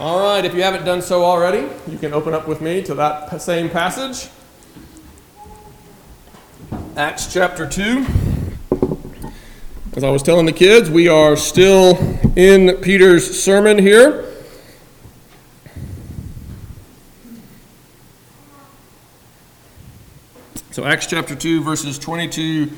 All right, if you haven't done so already, you can open up with me to that same passage. Acts chapter 2. As I was telling the kids, we are still in Peter's sermon here. So, Acts chapter 2, verses 22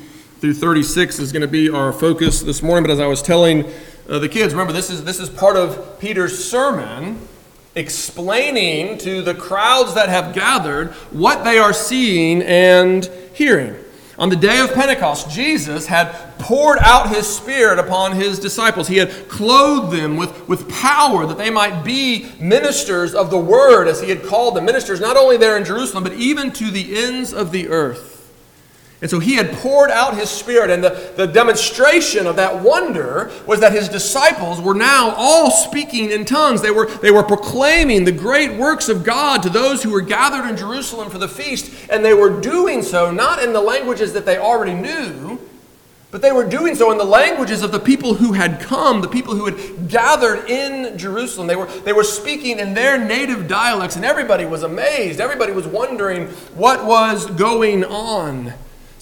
through 36 is going to be our focus this morning. But as I was telling uh, the kids, remember, this is, this is part of Peter's sermon explaining to the crowds that have gathered what they are seeing and hearing. On the day of Pentecost, Jesus had poured out his Spirit upon his disciples. He had clothed them with, with power that they might be ministers of the Word, as he had called them. Ministers not only there in Jerusalem, but even to the ends of the earth. And so he had poured out his Spirit, and the, the demonstration of that wonder was that his disciples were now all speaking in tongues. They were, they were proclaiming the great works of God to those who were gathered in Jerusalem for the feast, and they were doing so not in the languages that they already knew, but they were doing so in the languages of the people who had come, the people who had gathered in Jerusalem. They were, they were speaking in their native dialects, and everybody was amazed. Everybody was wondering what was going on.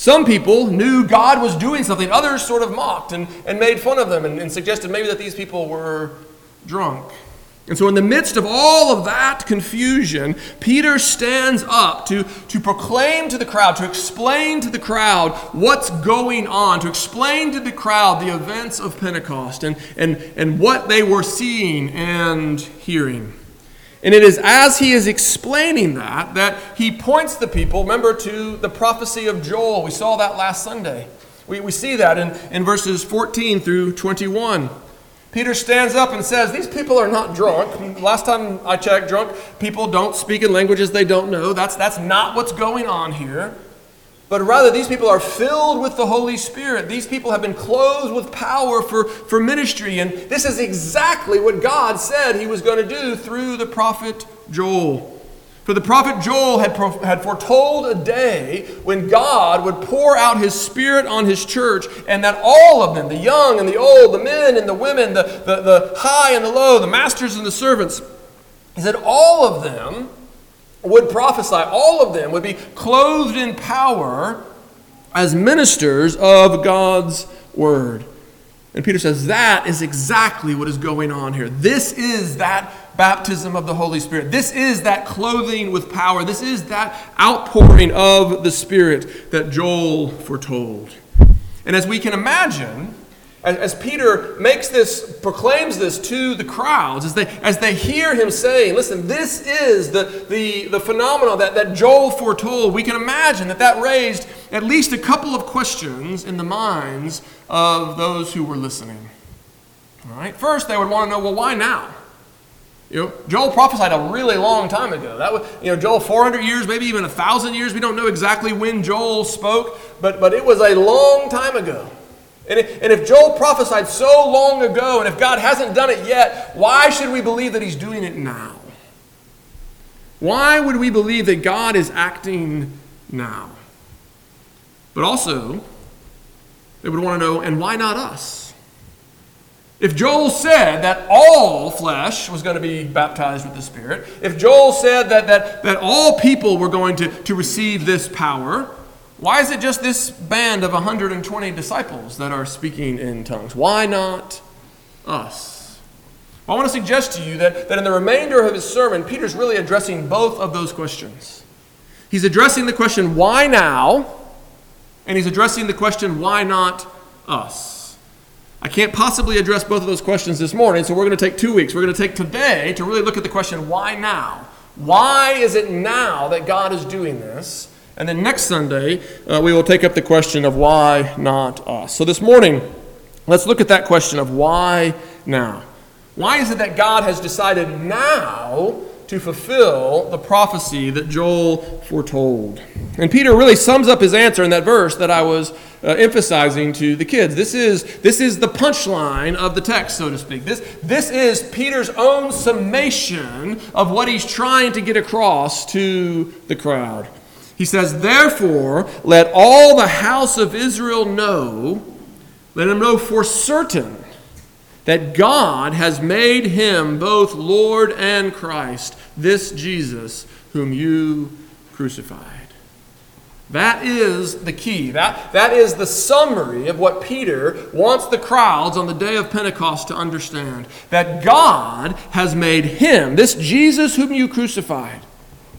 Some people knew God was doing something, others sort of mocked and, and made fun of them and, and suggested maybe that these people were drunk. And so, in the midst of all of that confusion, Peter stands up to, to proclaim to the crowd, to explain to the crowd what's going on, to explain to the crowd the events of Pentecost and, and, and what they were seeing and hearing. And it is as he is explaining that that he points the people, remember, to the prophecy of Joel. We saw that last Sunday. We, we see that in, in verses 14 through 21. Peter stands up and says, These people are not drunk. Last time I checked, drunk people don't speak in languages they don't know. That's, that's not what's going on here but rather these people are filled with the Holy Spirit. These people have been clothed with power for, for ministry. And this is exactly what God said he was going to do through the prophet Joel. For the prophet Joel had, had foretold a day when God would pour out his Spirit on his church, and that all of them, the young and the old, the men and the women, the, the, the high and the low, the masters and the servants, he said, all of them would prophesy. All of them would be clothed in power as ministers of God's word. And Peter says that is exactly what is going on here. This is that baptism of the Holy Spirit. This is that clothing with power. This is that outpouring of the Spirit that Joel foretold. And as we can imagine, as, Peter makes this, proclaims this to the crowds, as they, as they hear him saying, listen, this is the, the, the phenomenon that, that Joel foretold, we can imagine that that raised at least a couple of questions in the minds of those who were listening. All right? First, they would want to know, well, why now? You know, Joel prophesied a really long time ago. That was, you know, Joel 400 years, maybe even a thousand years. We don't know exactly when Joel spoke, but, but it was a long time ago. And if, and if Joel prophesied so long ago, and if God hasn't done it yet, why should we believe that he's doing it now? Why would we believe that God is acting now? But also, they would want to know, and why not us? If Joel said that all flesh was going to be baptized with the Spirit, if Joel said that, that, that all people were going to, to receive this power, why is it just this band of 120 disciples that are speaking in tongues? Why not us? Well, I want to suggest to you that, that in the remainder of his sermon, Peter's really addressing both of those questions. He's addressing the question, why now? And he's addressing the question, why not us? I can't possibly address both of those questions this morning, so we're going to take two weeks. We're going to take today to really look at the question, why now? Why is it now that God is doing this? And then next Sunday, uh, we will take up the question of why not us. So this morning, let's look at that question of why now. Why is it that God has decided now to fulfill the prophecy that Joel foretold? And Peter really sums up his answer in that verse that I was uh, emphasizing to the kids. This is, this is the punchline of the text, so to speak. This, this is Peter's own summation of what he's trying to get across to the crowd. He says, Therefore, let all the house of Israel know, let them know for certain that God has made him both Lord and Christ, this Jesus whom you crucified. That is the key. That, that is the summary of what Peter wants the crowds on the day of Pentecost to understand. That God has made him, this Jesus whom you crucified,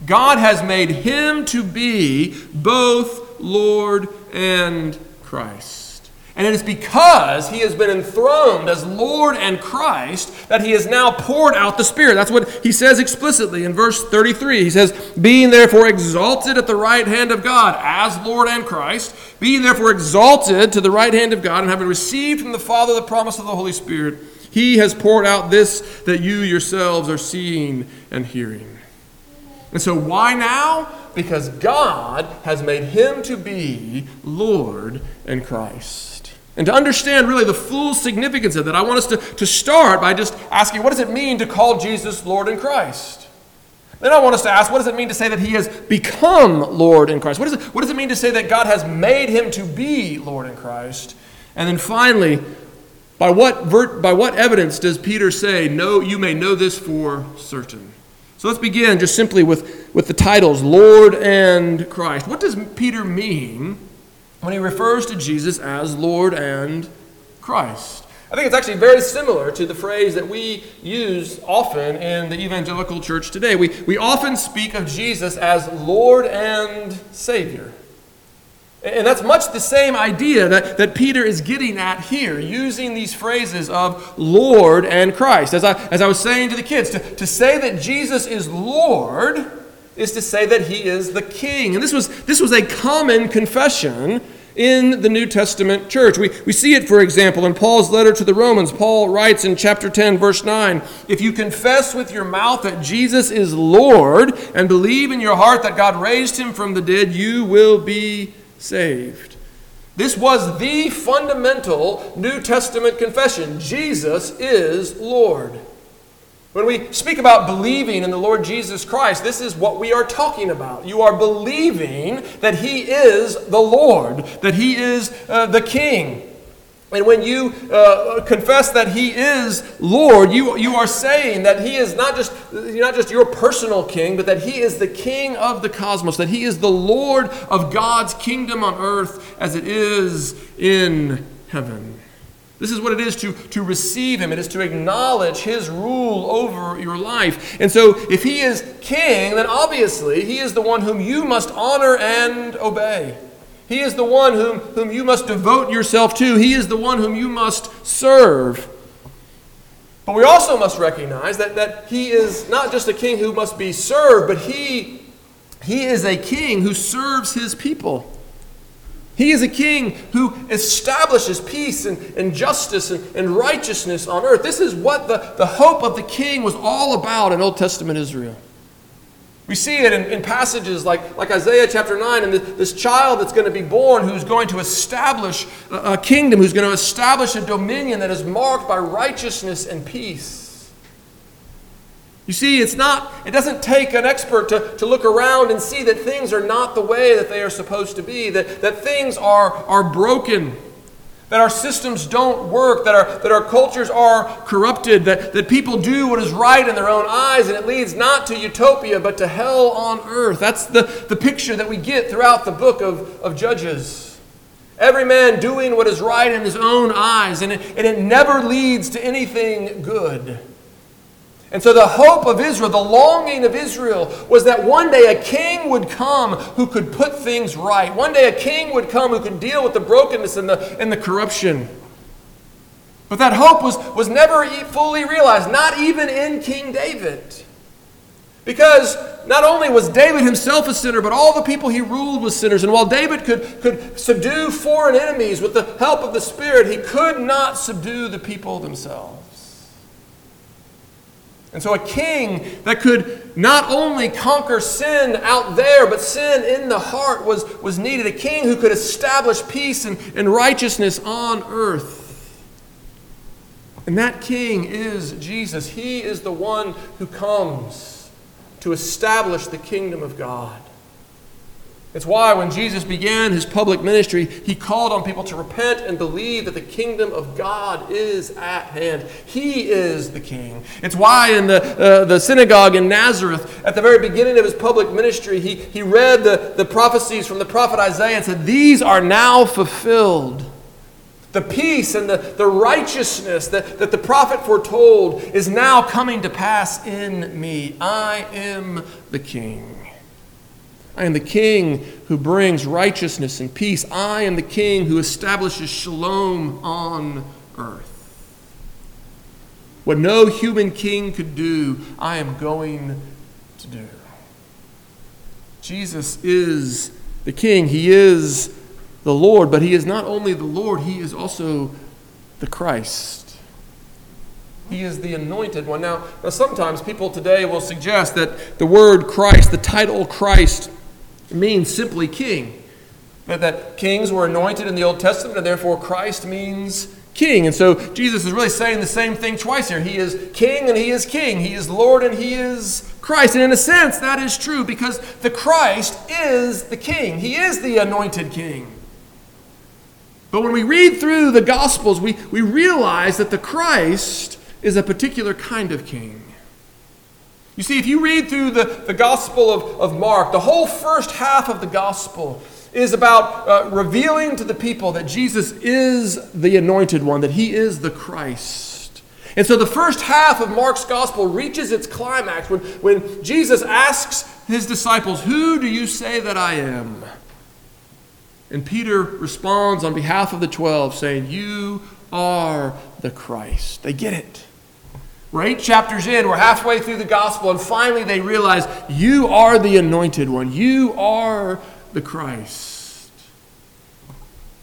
God has made him to be both Lord and Christ. And it is because he has been enthroned as Lord and Christ that he has now poured out the Spirit. That's what he says explicitly in verse 33. He says, Being therefore exalted at the right hand of God as Lord and Christ, being therefore exalted to the right hand of God, and having received from the Father the promise of the Holy Spirit, he has poured out this that you yourselves are seeing and hearing. And so, why now? Because God has made him to be Lord and Christ. And to understand really the full significance of that, I want us to, to start by just asking what does it mean to call Jesus Lord in Christ? Then I want us to ask what does it mean to say that he has become Lord in Christ? What, is it, what does it mean to say that God has made him to be Lord in Christ? And then finally, by what, by what evidence does Peter say, No, you may know this for certain? So let's begin just simply with, with the titles Lord and Christ. What does Peter mean when he refers to Jesus as Lord and Christ. I think it's actually very similar to the phrase that we use often in the evangelical church today. We, we often speak of Jesus as Lord and Savior. And that's much the same idea that, that Peter is getting at here, using these phrases of Lord and Christ. As I, as I was saying to the kids, to, to say that Jesus is Lord is to say that he is the king. And this was, this was a common confession in the New Testament church. We, we see it, for example, in Paul's letter to the Romans. Paul writes in chapter 10, verse 9 If you confess with your mouth that Jesus is Lord and believe in your heart that God raised him from the dead, you will be saved. This was the fundamental New Testament confession Jesus is Lord. When we speak about believing in the Lord Jesus Christ, this is what we are talking about. You are believing that He is the Lord, that He is uh, the King. And when you uh, confess that He is Lord, you, you are saying that He is not just, not just your personal King, but that He is the King of the cosmos, that He is the Lord of God's kingdom on earth as it is in heaven. This is what it is to, to receive Him. It is to acknowledge His rule over your life. And so, if He is King, then obviously He is the one whom you must honor and obey. He is the one whom, whom you must devote yourself to. He is the one whom you must serve. But we also must recognize that, that He is not just a king who must be served, but He, he is a king who serves His people. He is a king who establishes peace and, and justice and, and righteousness on earth. This is what the, the hope of the king was all about in Old Testament Israel. We see it in, in passages like, like Isaiah chapter 9, and this, this child that's going to be born who's going to establish a, a kingdom, who's going to establish a dominion that is marked by righteousness and peace. You see, it's not, it doesn't take an expert to, to look around and see that things are not the way that they are supposed to be, that, that things are, are broken, that our systems don't work, that our, that our cultures are corrupted, that, that people do what is right in their own eyes, and it leads not to utopia, but to hell on earth. That's the, the picture that we get throughout the book of, of Judges. Every man doing what is right in his own eyes, and it, and it never leads to anything good. And so the hope of Israel, the longing of Israel, was that one day a king would come who could put things right. One day a king would come who could deal with the brokenness and the, and the corruption. But that hope was, was never fully realized, not even in King David. Because not only was David himself a sinner, but all the people he ruled was sinners. And while David could, could subdue foreign enemies with the help of the Spirit, he could not subdue the people themselves. And so, a king that could not only conquer sin out there, but sin in the heart was, was needed. A king who could establish peace and, and righteousness on earth. And that king is Jesus. He is the one who comes to establish the kingdom of God. It's why when Jesus began his public ministry, he called on people to repent and believe that the kingdom of God is at hand. He is the king. It's why in the, uh, the synagogue in Nazareth, at the very beginning of his public ministry, he, he read the, the prophecies from the prophet Isaiah and said, These are now fulfilled. The peace and the, the righteousness that, that the prophet foretold is now coming to pass in me. I am the king. I am the king who brings righteousness and peace. I am the king who establishes shalom on earth. What no human king could do, I am going to do. Jesus is the king. He is the Lord, but he is not only the Lord, he is also the Christ. He is the anointed one. Now, now sometimes people today will suggest that the word Christ, the title Christ, means simply king. That, kings were anointed in the Old Testament, and therefore Christ means king. And so Jesus is really saying the same thing twice here. He is king and he is king. He is Lord and he is Christ. And in a sense, that is true because the Christ is the king, he is the anointed king. But when we read through the Gospels, we, we realize that the Christ is a particular kind of king. You see, if you read through the, the Gospel of, of Mark, the whole first half of the Gospel is about uh, revealing to the people that Jesus is the anointed one, that he is the Christ. And so the first half of Mark's Gospel reaches its climax when, when Jesus asks his disciples, Who do you say that I am? And Peter responds on behalf of the twelve, saying, You are the Christ. They get it. We're eight chapters in, we're halfway through the gospel, and finally they realize you are the anointed one. You are the Christ.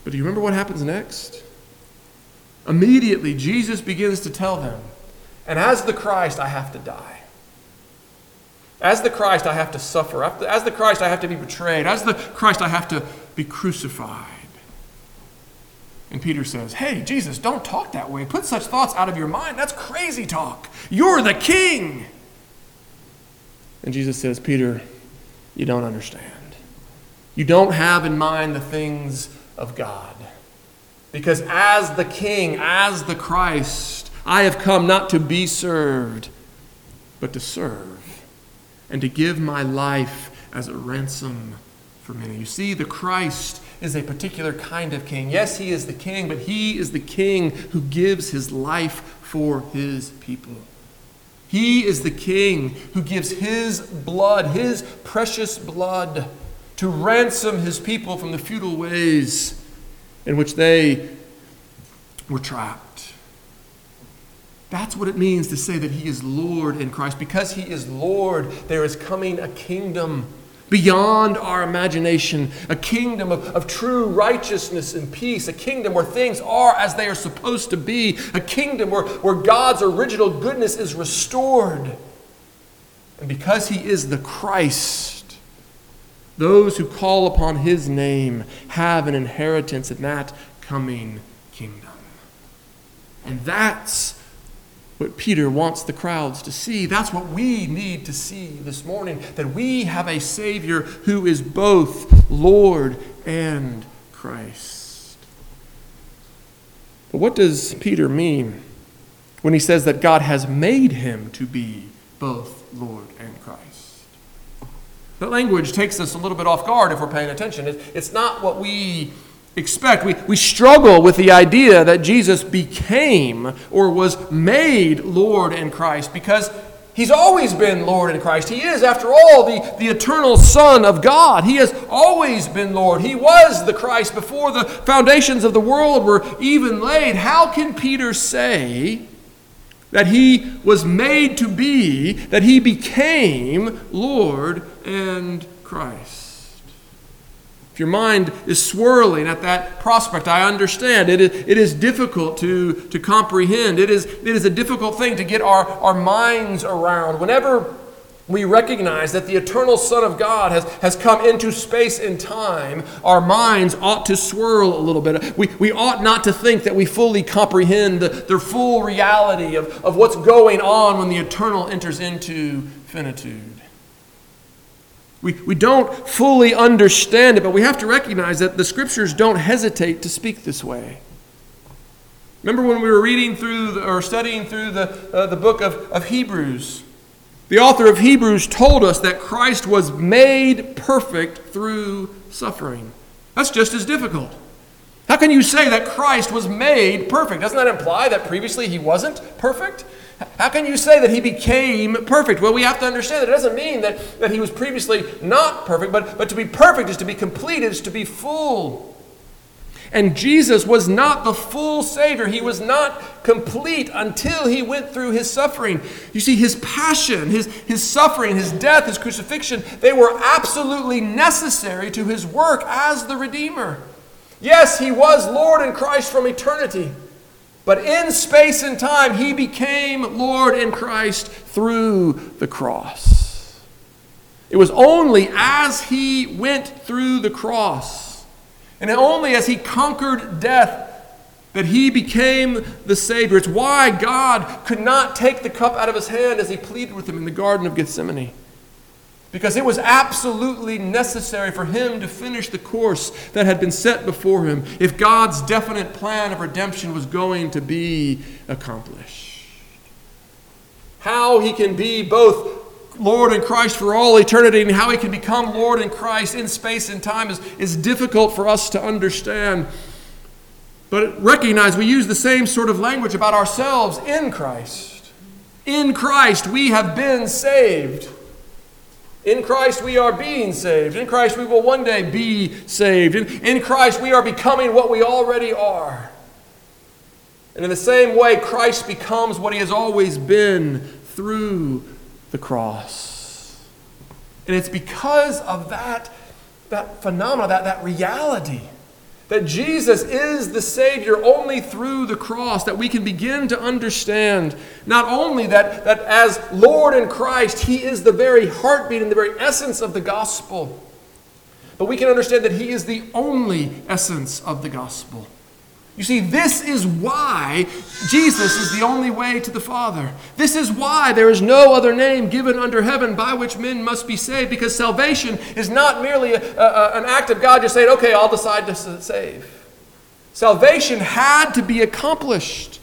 But do you remember what happens next? Immediately, Jesus begins to tell them, and as the Christ, I have to die. As the Christ, I have to suffer. As the Christ, I have to be betrayed. As the Christ, I have to be crucified. And Peter says, Hey, Jesus, don't talk that way. Put such thoughts out of your mind. That's crazy talk. You're the king. And Jesus says, Peter, you don't understand. You don't have in mind the things of God. Because as the king, as the Christ, I have come not to be served, but to serve, and to give my life as a ransom for many. You see, the Christ is a particular kind of king. Yes, he is the king, but he is the king who gives his life for his people. He is the king who gives his blood, his precious blood, to ransom his people from the futile ways in which they were trapped. That's what it means to say that he is Lord in Christ. Because he is Lord, there is coming a kingdom beyond our imagination, a kingdom of, of true righteousness and peace, a kingdom where things are as they are supposed to be, a kingdom where, where God's original goodness is restored. And because He is the Christ, those who call upon His name have an inheritance in that coming kingdom. And that's what Peter wants the crowds to see. That's what we need to see this morning that we have a Savior who is both Lord and Christ. But what does Peter mean when he says that God has made him to be both Lord and Christ? That language takes us a little bit off guard if we're paying attention. It's not what we expect. We, we struggle with the idea that Jesus became or was made Lord in Christ because he's always been Lord in Christ. He is, after all, the, the eternal Son of God. He has always been Lord. He was the Christ before the foundations of the world were even laid. How can Peter say that he was made to be, that he became Lord and Christ? If your mind is swirling at that prospect, I understand. It is, it is difficult to, to comprehend. It is, it is a difficult thing to get our, our minds around. Whenever we recognize that the eternal Son of God has, has come into space and time, our minds ought to swirl a little bit. We, we ought not to think that we fully comprehend the, the full reality of, of what's going on when the eternal enters into finitude. We, we don't fully understand it, but we have to recognize that the scriptures don't hesitate to speak this way. Remember when we were reading through the, or studying through the, uh, the book of, of Hebrews? The author of Hebrews told us that Christ was made perfect through suffering. That's just as difficult. How can you say that Christ was made perfect? Doesn't that imply that previously he wasn't perfect? How can you say that he became perfect? Well, we have to understand that it doesn't mean that, that he was previously not perfect, but, but to be perfect is to be complete, is to be full. And Jesus was not the full Savior. He was not complete until he went through his suffering. You see, his passion, his, his suffering, his death, his crucifixion, they were absolutely necessary to his work as the Redeemer. Yes, he was Lord in Christ from eternity. But in space and time, he became Lord in Christ through the cross. It was only as he went through the cross, and only as he conquered death, that he became the Savior. It's why God could not take the cup out of his hand as he pleaded with him in the Garden of Gethsemane because it was absolutely necessary for him to finish the course that had been set before him if God's definite plan of redemption was going to be accomplished. How he can be both Lord and Christ for all eternity and how he can become Lord and Christ in space and time is, is difficult for us to understand. But recognize we use the same sort of language about ourselves in Christ. In Christ, we have been saved. In Christ, we are being saved. In Christ, we will one day be saved. In, in Christ, we are becoming what we already are. And in the same way, Christ becomes what he has always been through the cross. And it's because of that, that phenomenon, that, that reality that Jesus is the Savior only through the cross, that we can begin to understand not only that, that as Lord and Christ, He is the very heartbeat and the very essence of the gospel, but we can understand that He is the only essence of the gospel. You see, this is why Jesus is the only way to the Father. This is why there is no other name given under heaven by which men must be saved, because salvation is not merely a, a, an act of God just saying, okay, I'll decide to save. Salvation had to be accomplished.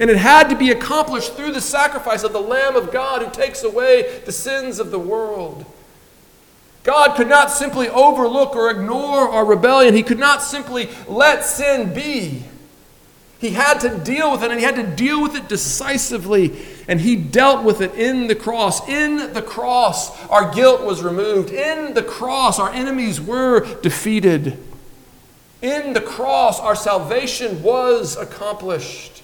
And it had to be accomplished through the sacrifice of the Lamb of God who takes away the sins of the world. God could not simply overlook or ignore our rebellion. He could not simply let sin be. He had to deal with it, and he had to deal with it decisively. And he dealt with it in the cross. In the cross, our guilt was removed. In the cross, our enemies were defeated. In the cross, our salvation was accomplished.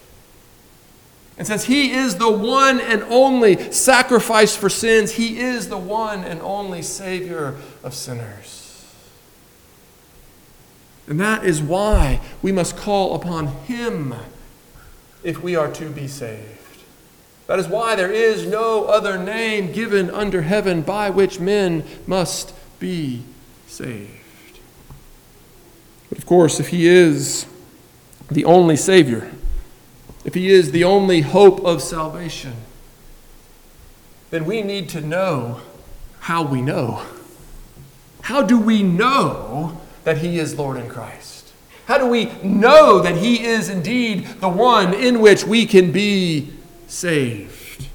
And since He is the one and only sacrifice for sins, He is the one and only Savior of sinners. And that is why we must call upon Him if we are to be saved. That is why there is no other name given under heaven by which men must be saved. But of course, if He is the only Savior, if He is the only hope of salvation, then we need to know how we know. How do we know that He is Lord in Christ? How do we know that He is indeed the one in which we can be saved?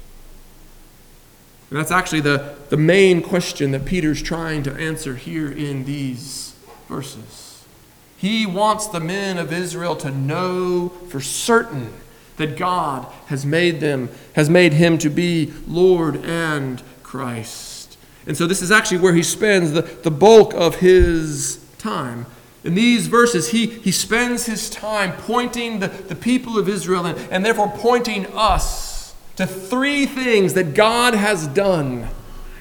And that's actually the, the main question that Peter's trying to answer here in these verses. He wants the men of Israel to know for certain that God has made them, has made him to be Lord and Christ. And so this is actually where he spends the, the bulk of his time. In these verses, he, he spends his time pointing the, the people of Israel and, and therefore pointing us to three things that God has done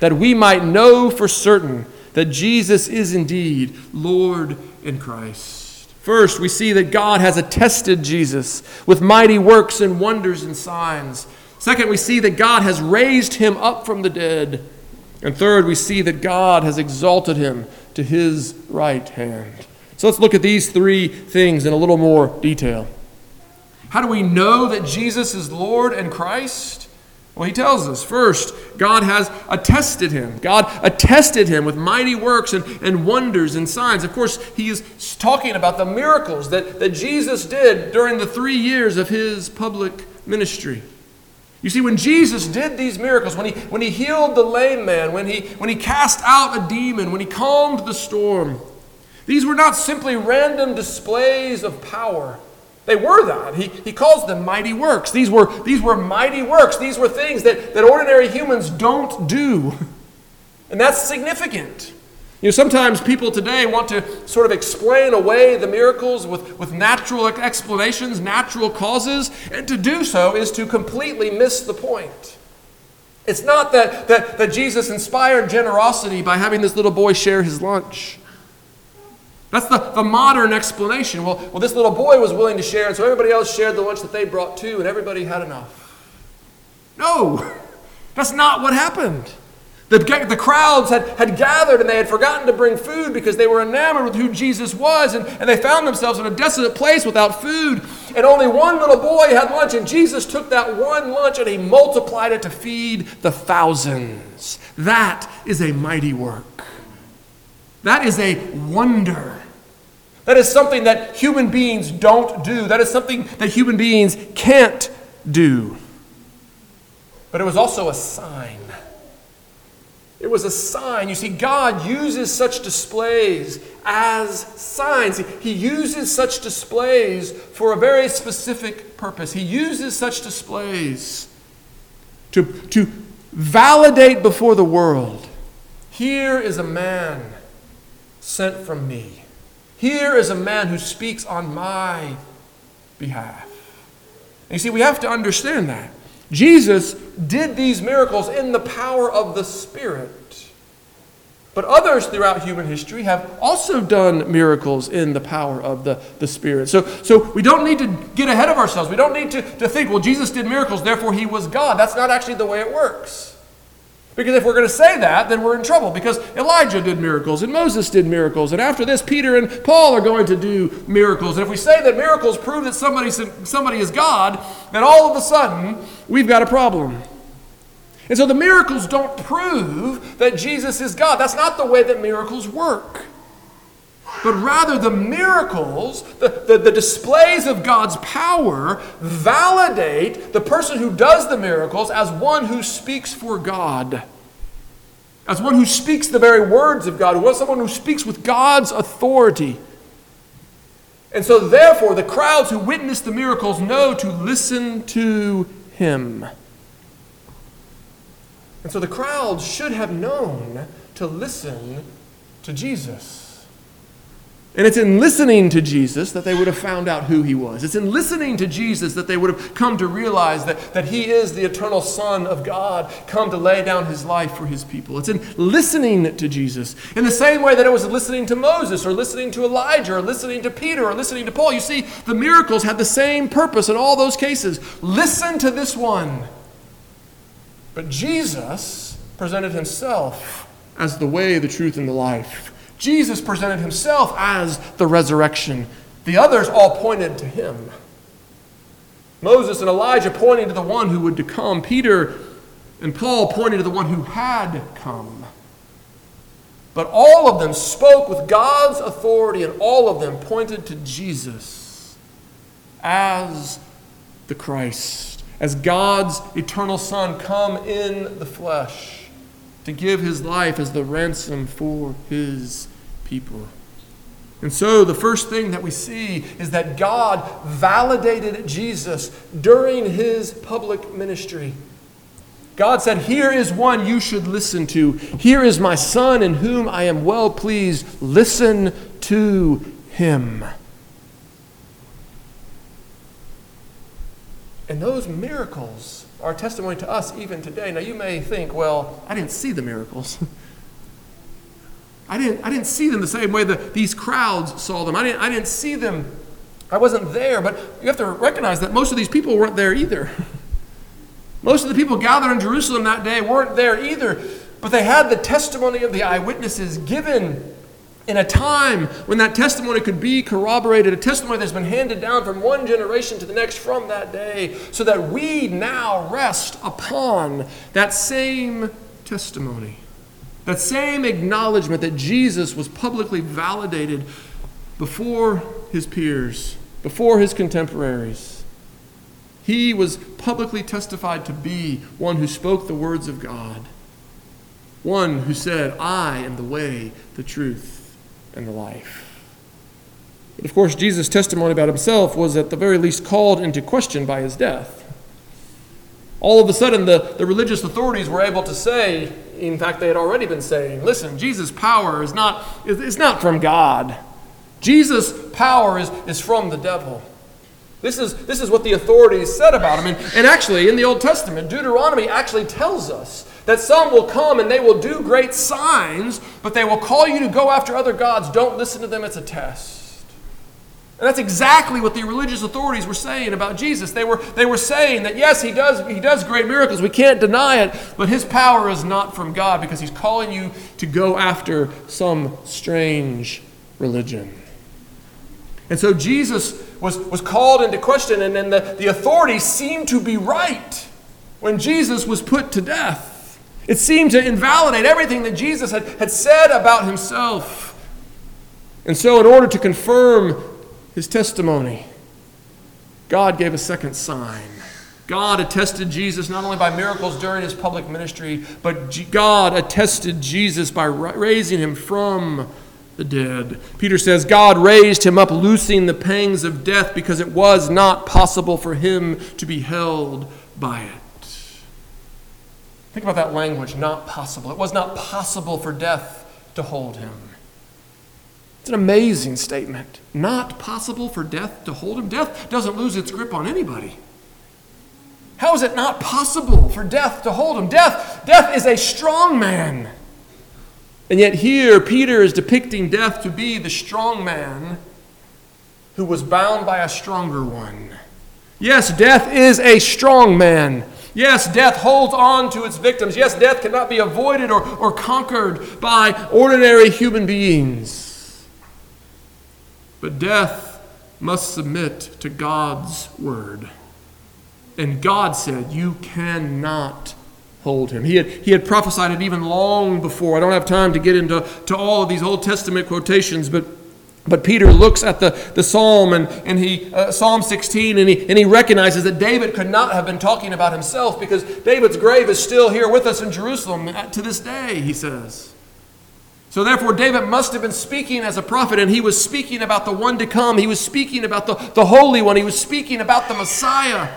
that we might know for certain that Jesus is indeed Lord and Christ. First, we see that God has attested Jesus with mighty works and wonders and signs. Second, we see that God has raised him up from the dead. And third, we see that God has exalted him to his right hand. So let's look at these three things in a little more detail. How do we know that Jesus is Lord and Christ? Well, he tells us first, God has attested him. God attested him with mighty works and, and wonders and signs. Of course, he is talking about the miracles that, that Jesus did during the three years of his public ministry. You see, when Jesus did these miracles, when he, when he healed the lame man, when he, when he cast out a demon, when he calmed the storm, these were not simply random displays of power. They were that. He, he calls them mighty works. These were, these were mighty works. These were things that, that ordinary humans don't do. And that's significant. You know, sometimes people today want to sort of explain away the miracles with, with natural explanations, natural causes, and to do so is to completely miss the point. It's not that, that, that Jesus inspired generosity by having this little boy share his lunch. That's the, the modern explanation. Well, well, this little boy was willing to share, and so everybody else shared the lunch that they brought too, and everybody had enough. No, that's not what happened. The, the crowds had, had gathered and they had forgotten to bring food because they were enamored with who Jesus was, and, and they found themselves in a desolate place without food. And only one little boy had lunch, and Jesus took that one lunch and he multiplied it to feed the thousands. That is a mighty work. That is a wonder. That is something that human beings don't do. That is something that human beings can't do. But it was also a sign. It was a sign. You see, God uses such displays as signs. He uses such displays for a very specific purpose. He uses such displays to, to validate before the world here is a man sent from me. Here is a man who speaks on my behalf. And you see, we have to understand that. Jesus did these miracles in the power of the Spirit. But others throughout human history have also done miracles in the power of the, the Spirit. So, so we don't need to get ahead of ourselves. We don't need to, to think, well, Jesus did miracles, therefore he was God. That's not actually the way it works. Because if we're going to say that, then we're in trouble. Because Elijah did miracles and Moses did miracles. And after this, Peter and Paul are going to do miracles. And if we say that miracles prove that somebody, somebody is God, then all of a sudden, we've got a problem. And so the miracles don't prove that Jesus is God. That's not the way that miracles work but rather the miracles, the, the, the, displays of God's power, validate the person who does the miracles as one who speaks for God, as one who speaks the very words of God, as someone who speaks with God's authority. And so, therefore, the crowds who witness the miracles know to listen to him. And so the crowds should have known to listen to Jesus. And it's in listening to Jesus that they would have found out who he was. It's in listening to Jesus that they would have come to realize that, that he is the eternal Son of God, come to lay down his life for his people. It's in listening to Jesus. In the same way that it was listening to Moses, or listening to Elijah, or listening to Peter, or listening to Paul. You see, the miracles had the same purpose in all those cases. Listen to this one. But Jesus presented himself as the way, the truth, and the life. Jesus presented himself as the resurrection. The others all pointed to him. Moses and Elijah pointing to the one who would come. Peter and Paul pointing to the one who had come. But all of them spoke with God's authority, and all of them pointed to Jesus as the Christ, as God's eternal Son come in the flesh to give his life as the ransom for his people. And so, the first thing that we see is that God validated Jesus during his public ministry. God said, Here is one you should listen to. Here is my son in whom I am well pleased. Listen to him. And those miracles are testimony to us even today. Now, you may think, well, I didn't see the miracles. I didn't, I didn't see them the same way that these crowds saw them. I didn't, I didn't see them. I wasn't there. But you have to recognize that most of these people weren't there either. most of the people gathered in Jerusalem that day weren't there either. But they had the testimony of the eyewitnesses given in a time when that testimony could be corroborated, a testimony that's been handed down from one generation to the next from that day, so that we now rest upon that same testimony, that same acknowledgement that Jesus was publicly validated before his peers, before his contemporaries. He was publicly testified to be one who spoke the words of God, one who said, I am the way, the truth, and the life. But of course, Jesus' testimony about himself was at the very least called into question by his death. All of a sudden, the, the religious authorities were able to say, in fact, they had already been saying, listen, Jesus' power is not, is, not from God. Jesus' power is, is from the devil. This is, this is what the authorities said about him. And, and actually, in the Old Testament, Deuteronomy actually tells us that some will come and they will do great signs, but they will call you to go after other gods. Don't listen to them, it's a test. And that's exactly what the religious authorities were saying about Jesus. They were, they were saying that yes, he does, he does great miracles, we can't deny it, but his power is not from God because he's calling you to go after some strange religion. And so Jesus was, was called into question, and then the, the authorities seemed to be right when Jesus was put to death. It seemed to invalidate everything that Jesus had, had said about himself. And so, in order to confirm his testimony, God gave a second sign. God attested Jesus not only by miracles during his public ministry, but God attested Jesus by raising him from the dead. Peter says, God raised him up, loosing the pangs of death because it was not possible for him to be held by it. Think about that language not possible. It was not possible for death to hold him. It's an amazing statement. Not possible for death to hold him. Death doesn't lose its grip on anybody. How is it not possible for death to hold him? Death, death is a strong man. And yet here Peter is depicting death to be the strong man who was bound by a stronger one. Yes, death is a strong man. Yes, death holds on to its victims. Yes, death cannot be avoided or, or conquered by ordinary human beings. But death must submit to God's word. And God said, You cannot hold him. He had, he had prophesied it even long before. I don't have time to get into to all of these Old Testament quotations, but but Peter looks at the, the psalm and, and he, uh, Psalm 16 and he, and he recognizes that David could not have been talking about himself because David's grave is still here with us in Jerusalem to this day, he says. So therefore, David must have been speaking as a prophet, and he was speaking about the one to come. He was speaking about the, the Holy One. He was speaking about the Messiah.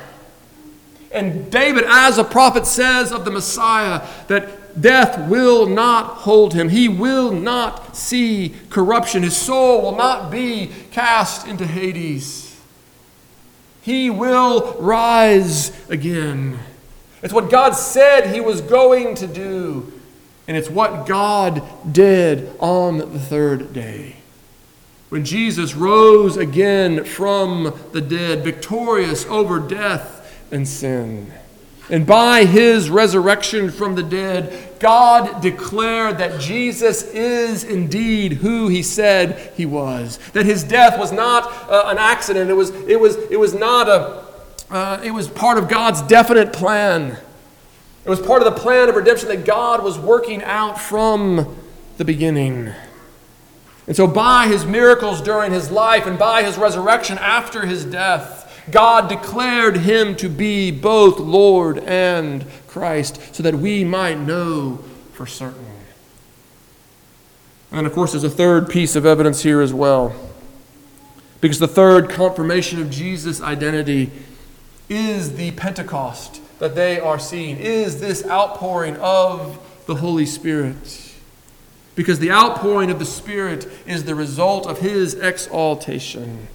And David, as a prophet, says of the Messiah that death will not hold him. He will not see corruption. His soul will not be cast into Hades. He will rise again. It's what God said he was going to do, and it's what God did on the third day. When Jesus rose again from the dead, victorious over death and sin. And by his resurrection from the dead, God declared that Jesus is indeed who he said he was. That his death was not uh, an accident, it was, it was, it was not a, uh, it was part of God's definite plan. It was part of the plan of redemption that God was working out from the beginning. And so, by his miracles during his life and by his resurrection after his death, God declared him to be both Lord and Christ so that we might know for certain. And of course, there's a third piece of evidence here as well. Because the third confirmation of Jesus' identity is the Pentecost that they are seeing, is this outpouring of the Holy Spirit. Because the outpouring of the Spirit is the result of his exaltation.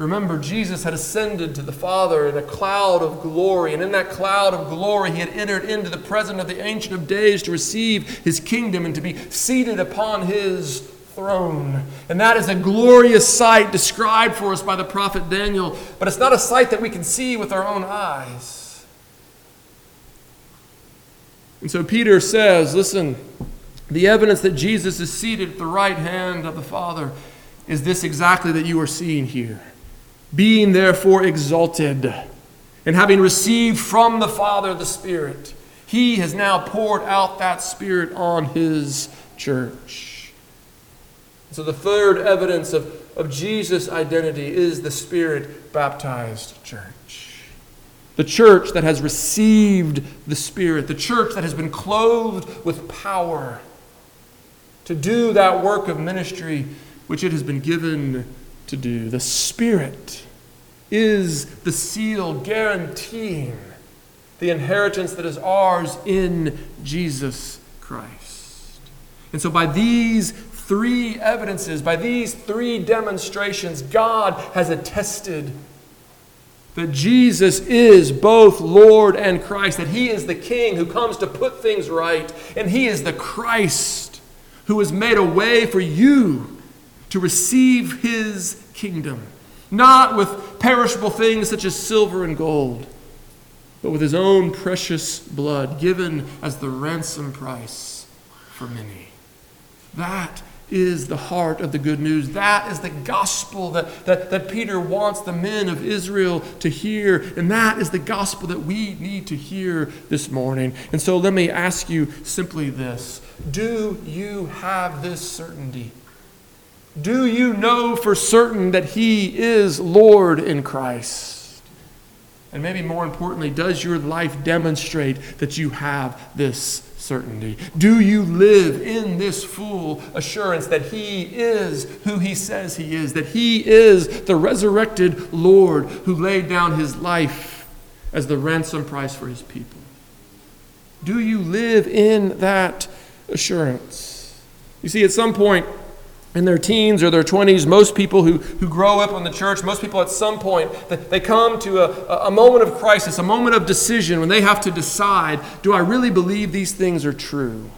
Remember, Jesus had ascended to the Father in a cloud of glory, and in that cloud of glory, he had entered into the presence of the Ancient of Days to receive his kingdom and to be seated upon his throne. And that is a glorious sight described for us by the prophet Daniel, but it's not a sight that we can see with our own eyes. And so Peter says, Listen, The evidence that Jesus is seated at the right hand of the Father is this exactly that you are seeing here. Being therefore exalted, and having received from the Father the Spirit, he has now poured out that Spirit on his church. So, the third evidence of, of Jesus' identity is the Spirit baptized church. The church that has received the Spirit, the church that has been clothed with power to do that work of ministry which it has been given to do. The Spirit is the seal guaranteeing the inheritance that is ours in Jesus Christ. And so, by these three evidences, by these three demonstrations, God has attested that Jesus is both Lord and Christ, that He is the King who comes to put things right, and He is the Christ who has made a way for you to receive his kingdom, not with perishable things such as silver and gold, but with his own precious blood given as the ransom price for many. That is the heart of the good news. That is the gospel that, that, that Peter wants the men of Israel to hear. And that is the gospel that we need to hear this morning. And so let me ask you simply this Do you have this certainty? Do you know for certain that He is Lord in Christ? And maybe more importantly, does your life demonstrate that you have this certainty? Do you live in this full assurance that He is who He says He is, that He is the resurrected Lord who laid down His life as the ransom price for His people? Do you live in that assurance? You see, at some point, in their teens or their 20s, most people who, who grow up in the church, most people at some point, they come to a, a moment of crisis, a moment of decision when they have to decide do I really believe these things are true?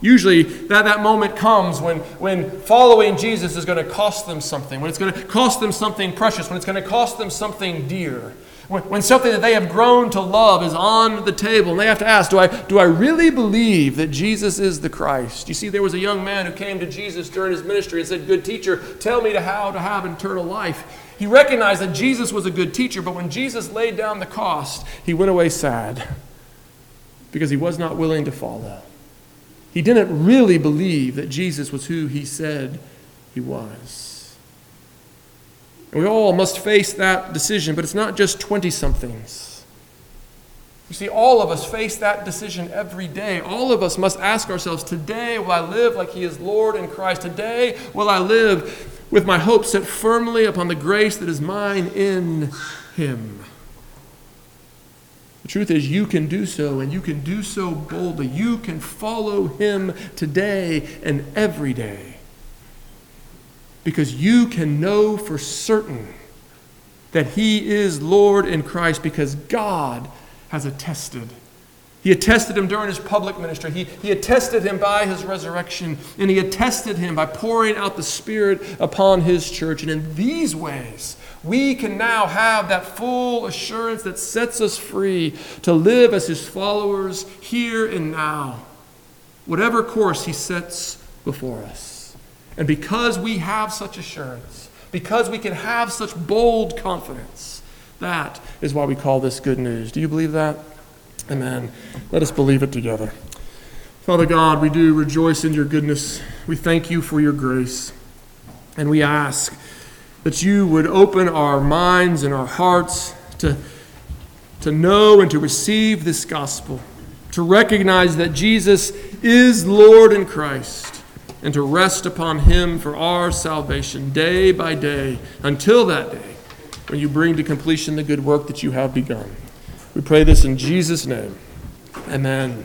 Usually, that, that moment comes when, when following Jesus is going to cost them something, when it's going to cost them something precious, when it's going to cost them something dear. When, something that they have grown to love is on the table, and they have to ask, do I, do I really believe that Jesus is the Christ? You see, there was a young man who came to Jesus during his ministry and said, Good teacher, tell me to how to have eternal life. He recognized that Jesus was a good teacher, but when Jesus laid down the cost, he went away sad because he was not willing to follow. He didn't really believe that Jesus was who he said he was. And we all must face that decision, but it's not just 20 somethings. You see, all of us face that decision every day. All of us must ask ourselves today, will I live like He is Lord in Christ? Today, will I live with my hope set firmly upon the grace that is mine in Him? The truth is, you can do so, and you can do so boldly. You can follow Him today and every day because you can know for certain that He is Lord in Christ because God has attested. He attested him during his public ministry. He, he attested him by his resurrection, and he attested him by pouring out the Spirit upon his church. And in these ways, we can now have that full assurance that sets us free to live as his followers here and now, whatever course he sets before us. And because we have such assurance, because we can have such bold confidence, that is why we call this good news. Do you believe that? Amen. Let us believe it together. Father God, we do rejoice in your goodness. We thank you for your grace. And we ask that you would open our minds and our hearts to, to know and to receive this gospel, to recognize that Jesus is Lord in Christ and to rest upon him for our salvation day by day until that day when you bring to completion the good work that you have begun. We pray this in Jesus' name. Amen.